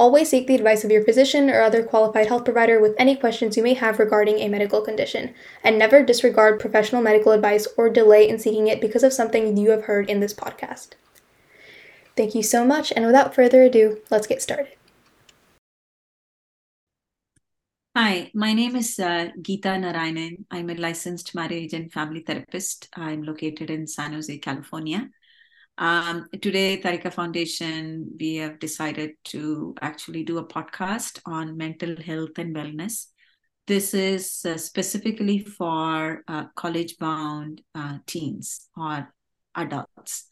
Always seek the advice of your physician or other qualified health provider with any questions you may have regarding a medical condition, and never disregard professional medical advice or delay in seeking it because of something you have heard in this podcast. Thank you so much, and without further ado, let's get started. Hi, my name is uh, Geetha Narayanan. I'm a licensed marriage and family therapist. I'm located in San Jose, California. Um, today, Tharaka Foundation, we have decided to actually do a podcast on mental health and wellness. This is uh, specifically for uh, college bound uh, teens or adults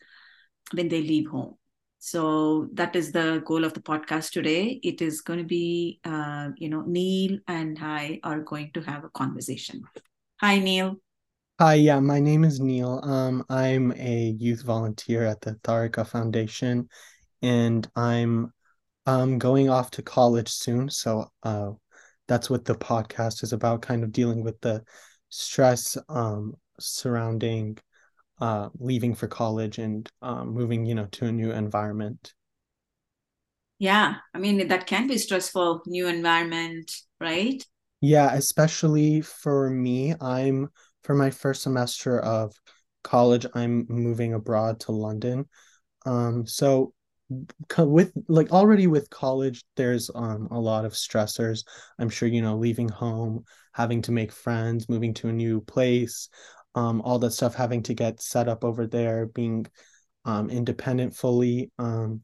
when they leave home. So that is the goal of the podcast today. It is going to be, uh, you know, Neil and I are going to have a conversation. Hi, Neil. Hi, yeah, my name is Neil. Um, I'm a youth volunteer at the Tharaka Foundation, and I'm um going off to college soon. So uh, that's what the podcast is about, kind of dealing with the stress um surrounding uh leaving for college and um moving, you know, to a new environment. Yeah, I mean that can be stressful, new environment, right? Yeah, especially for me, I'm for my first semester of college, I'm moving abroad to London. Um, so with like already with college, there's um a lot of stressors. I'm sure you know, leaving home, having to make friends, moving to a new place, um, all that stuff, having to get set up over there, being um independent fully. Um,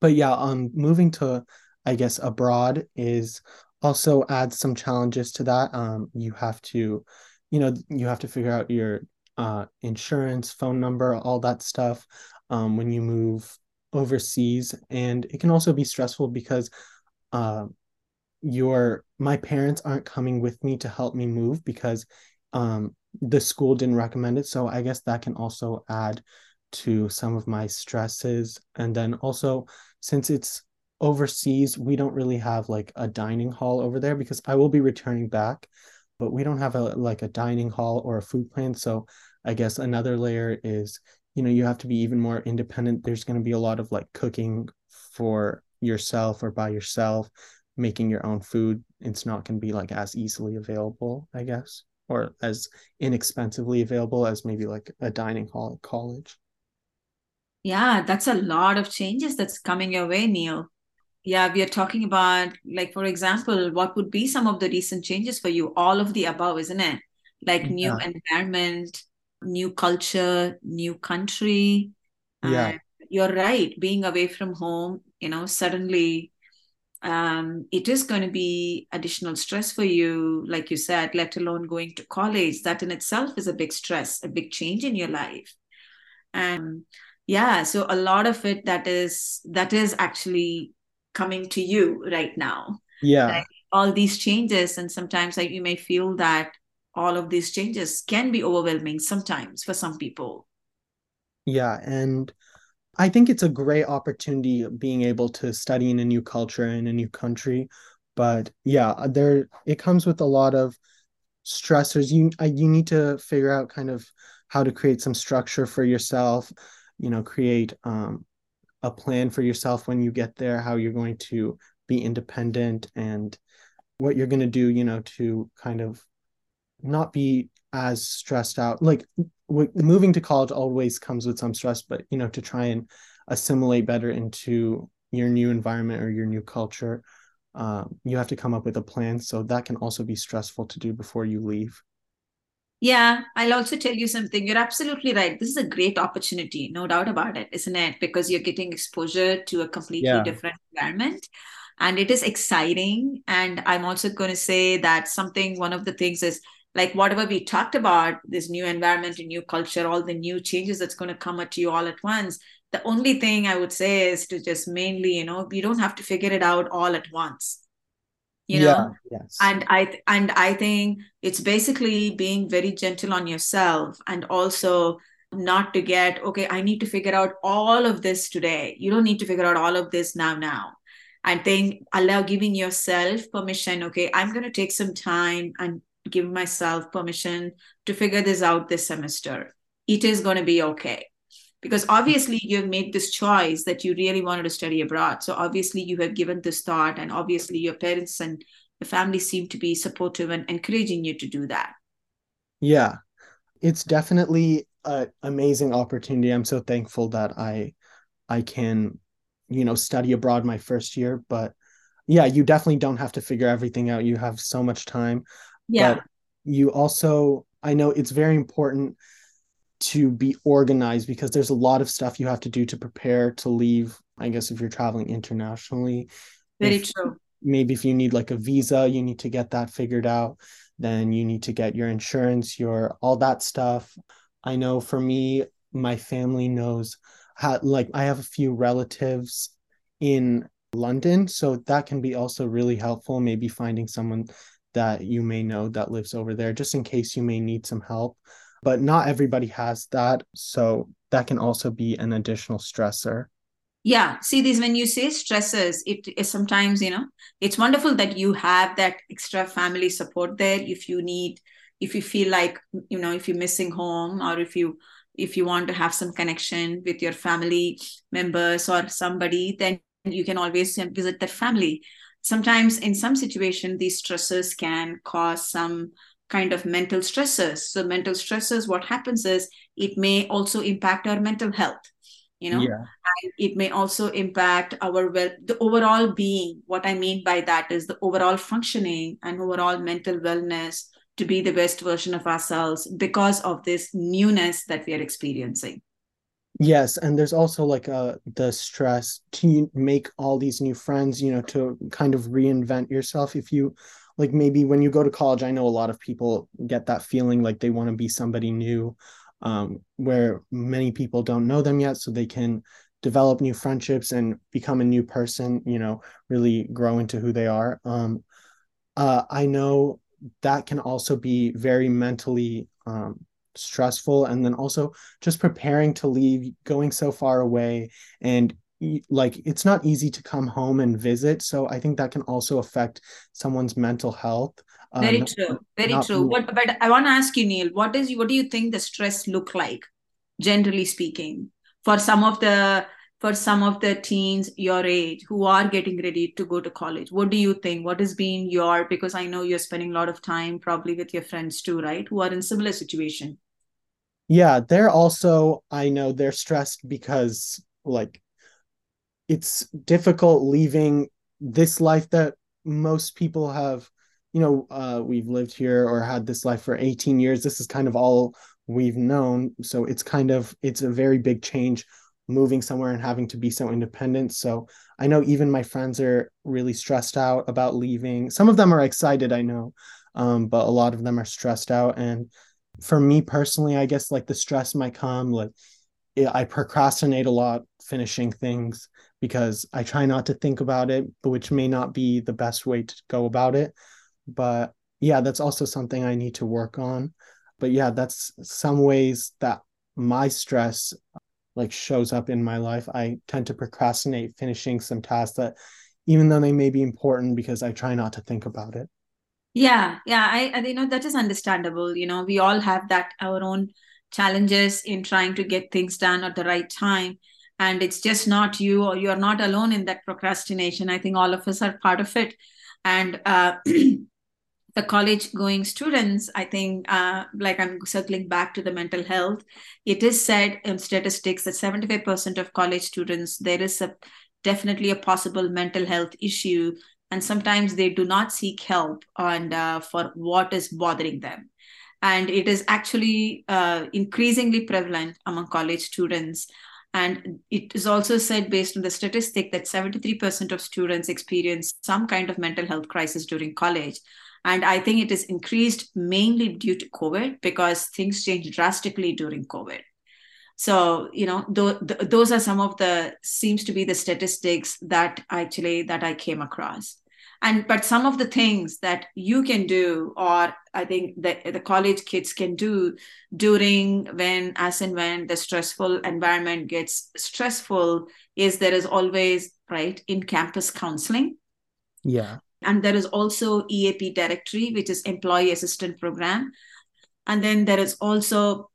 but yeah, um, moving to I guess abroad is also adds some challenges to that. Um, you have to you know you have to figure out your uh, insurance phone number all that stuff um, when you move overseas. And it can also be stressful because uh, your my parents aren't coming with me to help me move because um, the school didn't recommend it. So i guess that can also add to some of my stresses. And then also since it's overseas we don't really have like a dining hall over there because i will be returning back but we don't have a like a dining hall or a food plan so i guess another layer is you know you have to be even more independent. There's going to be a lot of like cooking for yourself or by yourself making your own food. It's not going to be like as easily available i guess or as inexpensively available as maybe like a dining hall at college. Yeah that's a lot of changes that's coming your way neil yeah we are talking about like for example what would be some of the recent changes for you? All of the above isn't it? Like new yeah. environment new culture new country. Yeah. You're right being away from home you know suddenly um, it is going to be additional stress for you. Like you said let alone going to college. That in itself is a big stress a big change in your life. And yeah so a lot of it that is that is actually coming to you right now. Yeah. Like all these changes and sometimes like you may feel that all of these changes can be overwhelming sometimes for some people. Yeah and i think it's a great opportunity being able to study in a new culture in a new country but yeah there it comes with a lot of stressors. You you need to figure out kind of how to create some structure for yourself you know create um a plan for yourself when you get there, how you're going to be independent and what you're going to do, you know, to kind of not be as stressed out. Like w- moving to college always comes with some stress, but, you know, to try and assimilate better into your new environment or your new culture, um, you have to come up with a plan. So that can also be stressful to do before you leave. Yeah, I'll also tell you something. You're absolutely right. This is a great opportunity, no doubt about it, isn't it? Because you're getting exposure to a completely yeah. different environment. And it is exciting. And I'm also going to say that something, one of the things is like whatever we talked about, this new environment and new culture, all the new changes that's going to come at you all at once. The only thing I would say is to just mainly, you know, you don't have to figure it out all at once you know? Yeah, yes. and i and i think it's basically being very gentle on yourself and also not to get okay i need to figure out all of this today. You don't need to figure out all of this now now. I think allow giving yourself permission okay i'm going to take some time and give myself permission to figure this out this semester. It is going to be okay because obviously you have made this choice that you really wanted to study abroad. So obviously you have given this thought and obviously your parents and the family seem to be supportive and encouraging you to do that. Yeah it's definitely an amazing opportunity. I'm so thankful that i i can you know study abroad my first year. But yeah you definitely don't have to figure everything out. You have so much time. Yeah. But you also i know it's very important to be organized because there's a lot of stuff you have to do to prepare to leave i guess if you're traveling internationally. Very if, true. maybe if you need like a visa you need to get that figured out then you need to get your insurance your all that stuff. I know for me my family knows how like i have a few relatives in london so that can be also really helpful maybe finding someone that you may know that lives over there just in case you may need some help but not everybody has that so that can also be an additional stressor. Yeah see this when you say stresses it is sometimes you know it's wonderful that you have that extra family support there if you need if you feel like you know if you're missing home or if you if you want to have some connection with your family members or somebody then you can always visit that family. Sometimes in some situation these stresses can cause some kind of mental stresses so mental stresses what happens is it may also impact our mental health you know yeah. and it may also impact our well the overall being. What i mean by that is the overall functioning and overall mental wellness to be the best version of ourselves because of this newness that we are experiencing. Yes and there's also like uh the stress to make all these new friends you know to kind of reinvent yourself. If you like maybe when you go to college i know a lot of people get that feeling like they want to be somebody new um, where many people don't know them yet so they can develop new friendships and become a new person you know really grow into who they are. Um, uh, i know that can also be very mentally um, stressful and then also just preparing to leave going so far away and like it's not easy to come home and visit so i think that can also affect someone's mental health very um, true very true. what but i want to ask you neil what is what do you think the stress look like generally speaking for some of the for some of the teens your age who are getting ready to go to college? What do you think? What has been your because i know you're spending a lot of time probably with your friends too right who are in similar situation. Yeah they're also i know they're stressed because like it's difficult leaving this life that most people have you know uh, we've lived here or had this life for 18 years. This is kind of all we've known. So it's kind of it's a very big change moving somewhere and having to be so independent. So i know even my friends are really stressed out about leaving. Some of them are excited i know um, but a lot of them are stressed out. And for me personally i guess like the stress might come like i procrastinate a lot finishing things because I try not to think about it, but which may not be the best way to go about it. But yeah, that's also something I need to work on. But yeah, that's some ways that my stress like shows up in my life. I tend to procrastinate finishing some tasks that even though they may be important because I try not to think about it. Yeah, yeah, I, I you know that is understandable. You know, we all have that our own challenges in trying to get things done at the right time and it's just not you or you're not alone in that procrastination. I think all of us are part of it. And uh, the college going students i think uh, like i'm circling back to the mental health it is said in statistics that 75% of college students there is a definitely a possible mental health issue. And sometimes they do not seek help and uh, for what is bothering them. And it is actually uh, increasingly prevalent among college students and it is also said, based on the statistic, that 73% of students experience some kind of mental health crisis during college. And I think it is increased mainly due to COVID because things changed drastically during COVID. So, you know, th- th- those are some of the seems to be the statistics that actually that I came across. And but some of the things that you can do or i think that the college kids can do during when as and when the stressful environment gets stressful is there is always right in campus counseling. Yeah. And there is also eap directory which is employee assistant program. And then there is also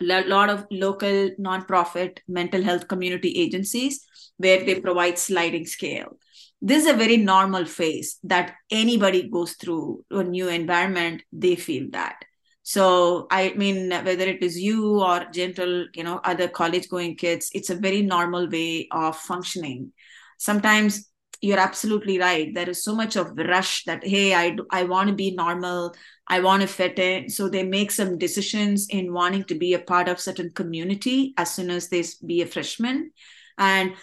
a lot of local nonprofit mental health community agencies where they provide sliding scale this is a very normal phase that anybody goes through a new environment they feel that. So i mean whether it is you or gentle you know other college going kids it's a very normal way of functioning. Sometimes you're absolutely right. There is so much of rush that hey i i want to be normal. I want to fit in. So they make some decisions in wanting to be a part of certain community as soon as they be a freshman. And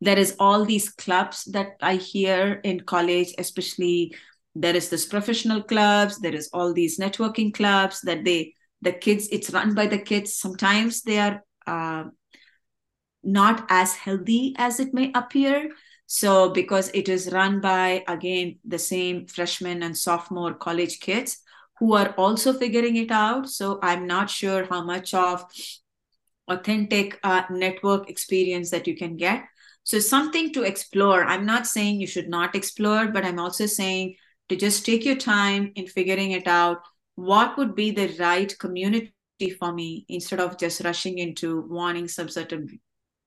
there is all these clubs that i hear in college especially there is this professional clubs there is all these networking clubs that they the kids it's run by the kids. Sometimes they are uh, not as healthy as it may appear. So because it is run by again the same freshman and sophomore college kids who are also figuring it out. So i'm not sure how much of authentic uh, network experience that you can get so, something to explore. I'm not saying you should not explore, but I'm also saying to just take your time in figuring it out. What would be the right community for me instead of just rushing into wanting some sort of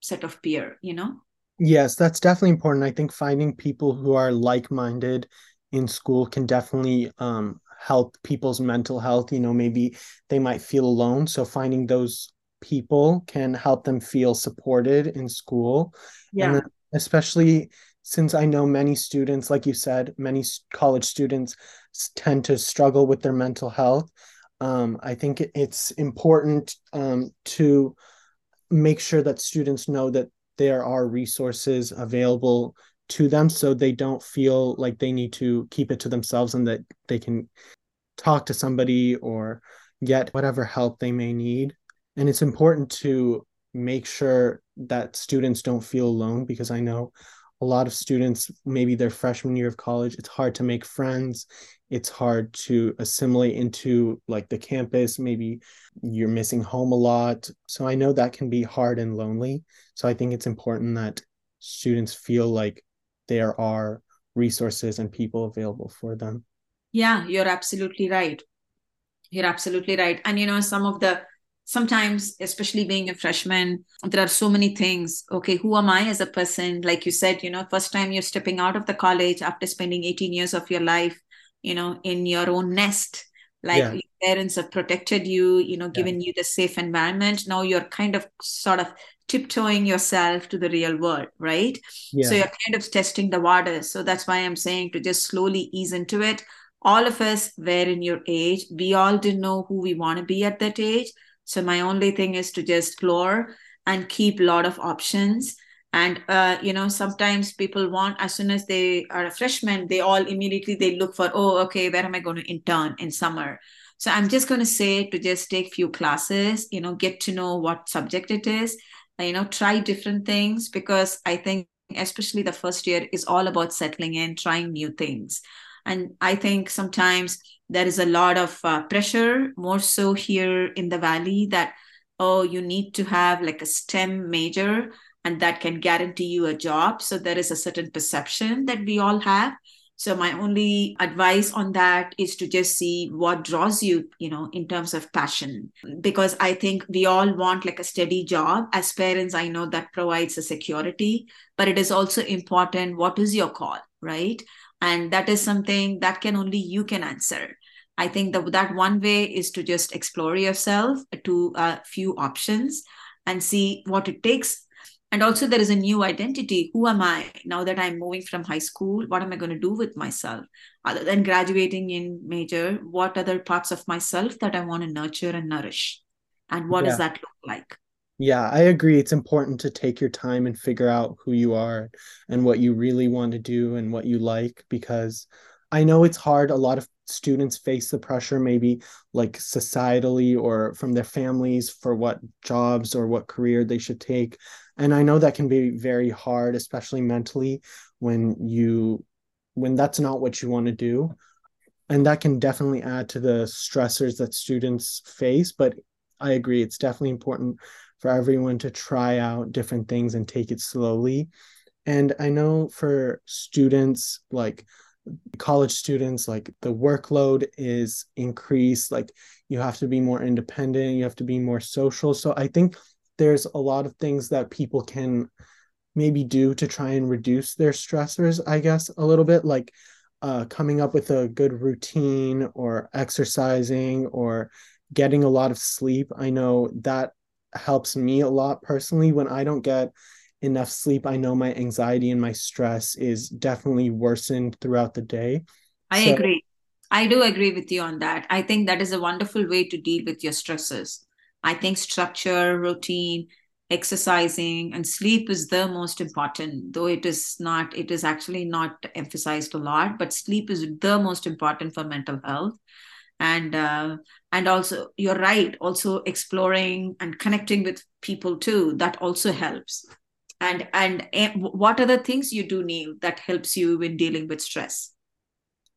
set of peer, you know? Yes, that's definitely important. I think finding people who are like minded in school can definitely um, help people's mental health. You know, maybe they might feel alone. So, finding those people can help them feel supported in school. Yeah. And especially since I know many students, like you said, many college students tend to struggle with their mental health. Um, I think it's important um, to make sure that students know that there are resources available to them so they don't feel like they need to keep it to themselves and that they can talk to somebody or get whatever help they may need and it's important to make sure that students don't feel alone because i know a lot of students maybe their freshman year of college it's hard to make friends. It's hard to assimilate into like the campus. Maybe you're missing home a lot. So i know that can be hard and lonely. So i think it's important that students feel like there are resources and people available for them. Yeah you're absolutely right. You're absolutely right. And you know some of the sometimes especially being a freshman there are so many things. Okay who am i as a person? Like you said you know first time you're stepping out of the college after spending 18 years of your life you know in your own nest. Like yeah. your parents have protected you you know given yeah. you the safe environment. Now you're kind of sort of tiptoeing yourself to the real world right? Yeah. so you're kind of testing the waters so that's why i'm saying to just slowly ease into it. All of us were in your age. We all didn't know who we want to be at that age so my only thing is to just explore and keep a lot of options. And uh, you know, sometimes people want as soon as they are a freshman, they all immediately they look for, oh, okay, where am I going to intern in summer? So I'm just going to say to just take few classes, you know, get to know what subject it is, you know, try different things because I think especially the first year is all about settling in, trying new things. And I think sometimes there is a lot of uh, pressure, more so here in the valley, that, oh, you need to have like a STEM major and that can guarantee you a job. So there is a certain perception that we all have. So my only advice on that is to just see what draws you, you know, in terms of passion. Because I think we all want like a steady job. As parents, I know that provides a security, but it is also important what is your call, right? And that is something that can only you can answer. I think that that one way is to just explore yourself to a few options and see what it takes. And also there is a new identity. Who am i now that i'm moving from high school? What am i going to do with myself? Other than graduating in major what other parts of myself that i want to nurture and nourish? And what yeah. does that look like yeah, I agree. It's important to take your time and figure out who you are and what you really want to do and what you like because I know it's hard. A lot of students face the pressure, maybe like societally or from their families for what jobs or what career they should take. And I know that can be very hard, especially mentally, when you when that's not what you want to do and that can definitely add to the stressors that students face but i agree it's definitely important for everyone to try out different things and take it slowly. And i know for students like college students like the workload is increased like you have to be more independent you have to be more social. So i think there's a lot of things that people can maybe do to try and reduce their stressors i guess a little bit like uh, coming up with a good routine or exercising or getting a lot of sleep. I know that helps me a lot personally. When i don't get enough sleep i know my anxiety and my stress is definitely worsened throughout the day. I so, agree. I do agree with you on that. I think that is a wonderful way to deal with your stresses. I think structure routine exercising and sleep is the most important though it is not it is actually not emphasized a lot but sleep is the most important for mental health and uh, and also you're right also exploring and connecting with people too that also helps and and eh, what are the things you do neil that helps you in dealing with stress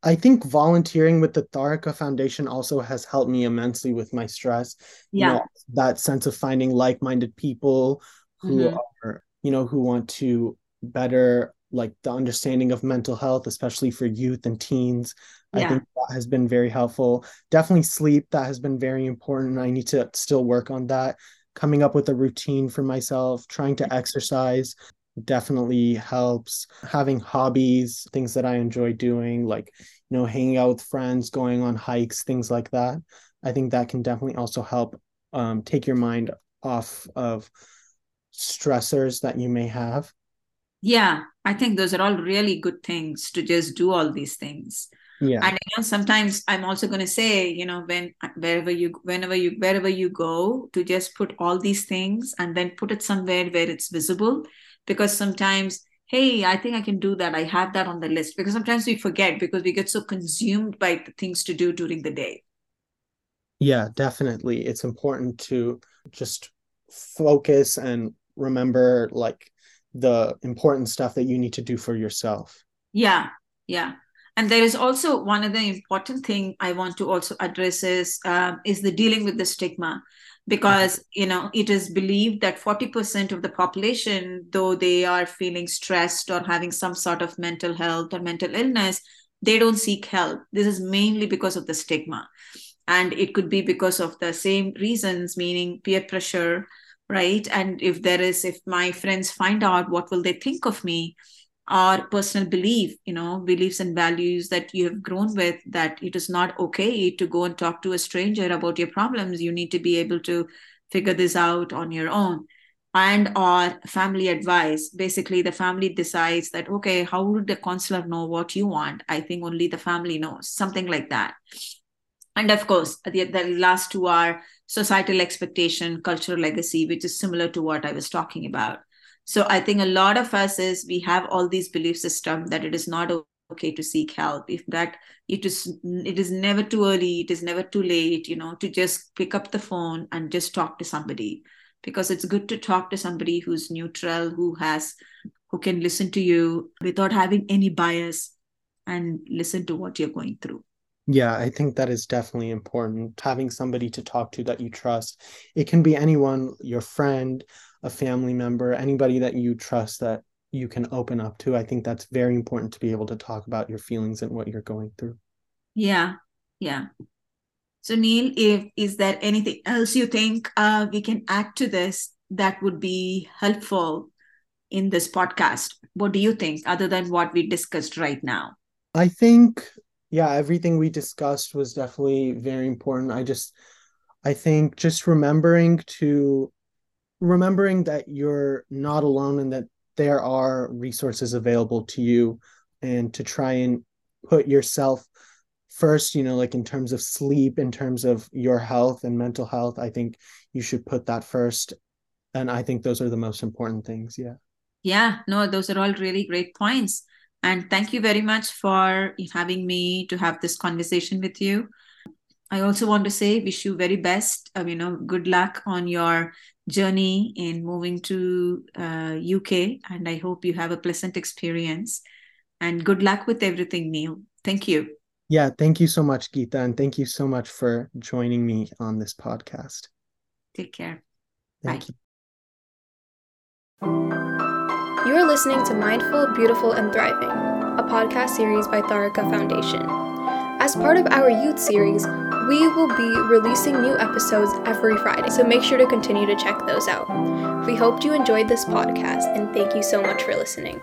I think volunteering with the Tharaka Foundation also has helped me immensely with my stress. Yeah. You know, that sense of finding like-minded people who mm-hmm. are, you know, who want to better like the understanding of mental health, especially for youth and teens. Yeah. I think that has been very helpful. Definitely sleep, that has been very important. I need to still work on that. Coming up with a routine for myself, trying to exercise definitely helps having hobbies things that i enjoy doing like you know hanging out with friends going on hikes things like that i think that can definitely also help um, take your mind off of stressors that you may have yeah i think those are all really good things to just do all these things yeah. And you know sometimes i'm also going to say you know when wherever you whenever you wherever you go to just put all these things and then put it somewhere where it's visible. Because sometimes hey i think i can do that. I have that on the list. Because sometimes we forget because we get so consumed by the things to do during the day. Yeah definitely. It's important to just focus and remember like the important stuff that you need to do for yourself. Yeah yeah and there is also one other important thing i want to also address is uh, is the dealing with the stigma. Because you know it is believed that 40% of the population though they are feeling stressed or having some sort of mental health or mental illness they don't seek help. This is mainly because of the stigma. And it could be because of the same reasons meaning peer pressure right? And if there is if my friends find out what will they think of me or personal belief you know beliefs and values that you have grown with that it is not okay to go and talk to a stranger about your problems. You need to be able to figure this out on your own. And or family advice basically the family decides that okay how would the counselor know what you want? I think only the family knows something like that. And of course the, the last two are societal expectation cultural legacy which is similar to what i was talking about so I think a lot of us is we have all these belief system that it is not okay to seek help. If that it is it is never too early, it is never too late, you know, to just pick up the phone and just talk to somebody. Because it's good to talk to somebody who's neutral, who has who can listen to you without having any bias and listen to what you're going through. Yeah, I think that is definitely important. Having somebody to talk to that you trust. It can be anyone, your friend, a family member, anybody that you trust that you can open up to. I think that's very important to be able to talk about your feelings and what you're going through. Yeah. Yeah. So Neil, if is there anything else you think uh, we can add to this that would be helpful in this podcast? What do you think, other than what we discussed right now? I think, yeah, everything we discussed was definitely very important. I just, I think just remembering to remembering that you're not alone and that there are resources available to you and to try and put yourself first you know like in terms of sleep in terms of your health and mental health i think you should put that first. And i think those are the most important things. Yeah. Yeah. No those are all really great points. And thank you very much for having me to have this conversation with you I also want to say, wish you very best. Uh, you know, good luck on your journey in moving to uh, UK, and I hope you have a pleasant experience. And good luck with everything, Neil. Thank you. Yeah, thank you so much, Geetha, and thank you so much for joining me on this podcast. Take care. Thank Bye. you. You are listening to Mindful, Beautiful, and Thriving, a podcast series by Tharaka Foundation. As part of our youth series, we will be releasing new episodes every Friday, so make sure to continue to check those out. We hope you enjoyed this podcast, and thank you so much for listening.